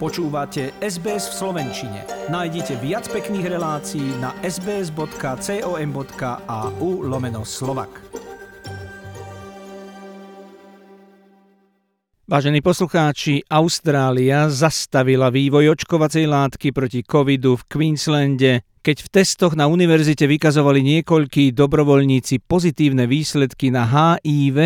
Počúvate SBS v Slovenčine. Nájdite viac pekných relácií na sbs.com.au lomeno slovak. Vážení poslucháči, Austrália zastavila vývoj očkovacej látky proti covidu v Queenslande, keď v testoch na univerzite vykazovali niekoľkí dobrovoľníci pozitívne výsledky na HIV,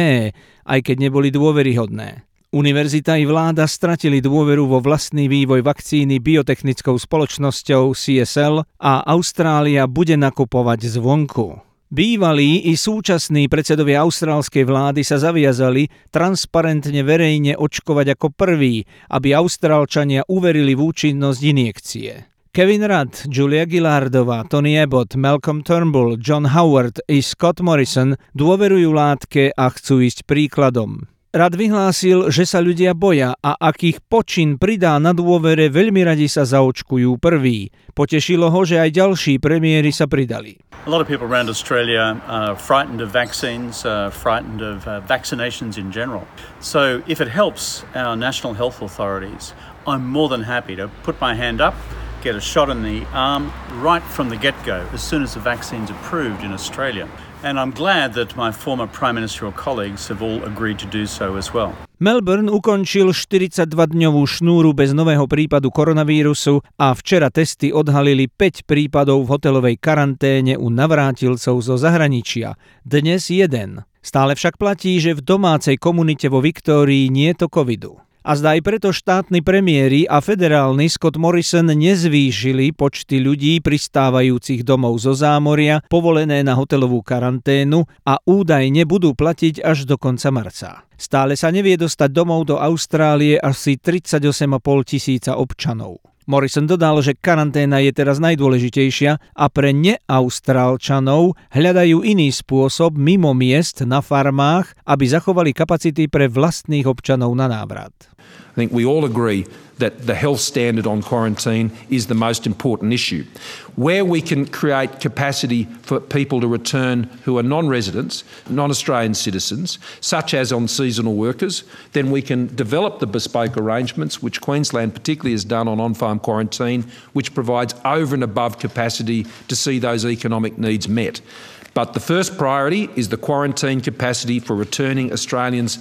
aj keď neboli dôveryhodné. Univerzita i vláda stratili dôveru vo vlastný vývoj vakcíny biotechnickou spoločnosťou CSL a Austrália bude nakupovať zvonku. Bývalí i súčasní predsedovia austrálskej vlády sa zaviazali transparentne verejne očkovať ako prví, aby Austrálčania uverili v účinnosť injekcie. Kevin Rudd, Julia Gillardová, Tony Abbott, Malcolm Turnbull, John Howard i Scott Morrison dôverujú látke a chcú ísť príkladom. Rad vyhlásil, že sa ľudia boja a ak ich počin pridá na dôvere, veľmi radi sa zaočkujú prví. Potešilo ho, že aj ďalší premiéry sa pridali. A lot of people around Australia are frightened of vaccines, uh, frightened of uh, vaccinations in general. So if it helps our national health authorities, I'm more than happy to put my hand up, get a shot in the arm right from the get-go as soon as the vaccine's approved in Australia. And I'm glad that my former Prime Ministerial colleagues have all agreed to do so as well. Melbourne ukončil 42-dňovú šnúru bez nového prípadu koronavírusu a včera testy odhalili 5 prípadov v hotelovej karanténe u navrátilcov zo zahraničia. Dnes jeden. Stále však platí, že v domácej komunite vo Viktórii nie je to covidu. A zdá aj preto štátni premiéry a federálny Scott Morrison nezvýšili počty ľudí pristávajúcich domov zo zámoria povolené na hotelovú karanténu a údajne budú platiť až do konca marca. Stále sa nevie dostať domov do Austrálie asi 38,5 tisíca občanov. Morrison dodal, že karanténa je teraz najdôležitejšia a pre neaustrálčanov hľadajú iný spôsob mimo miest na farmách, aby zachovali kapacity pre vlastných občanov na návrat. I think we all agree that the health standard on quarantine is the most important issue. Where we can create capacity for people to return who are non residents, non Australian citizens, such as on seasonal workers, then we can develop the bespoke arrangements, which Queensland particularly has done on on farm quarantine, which provides over and above capacity to see those economic needs met. But the first priority is the quarantine capacity for returning Australians.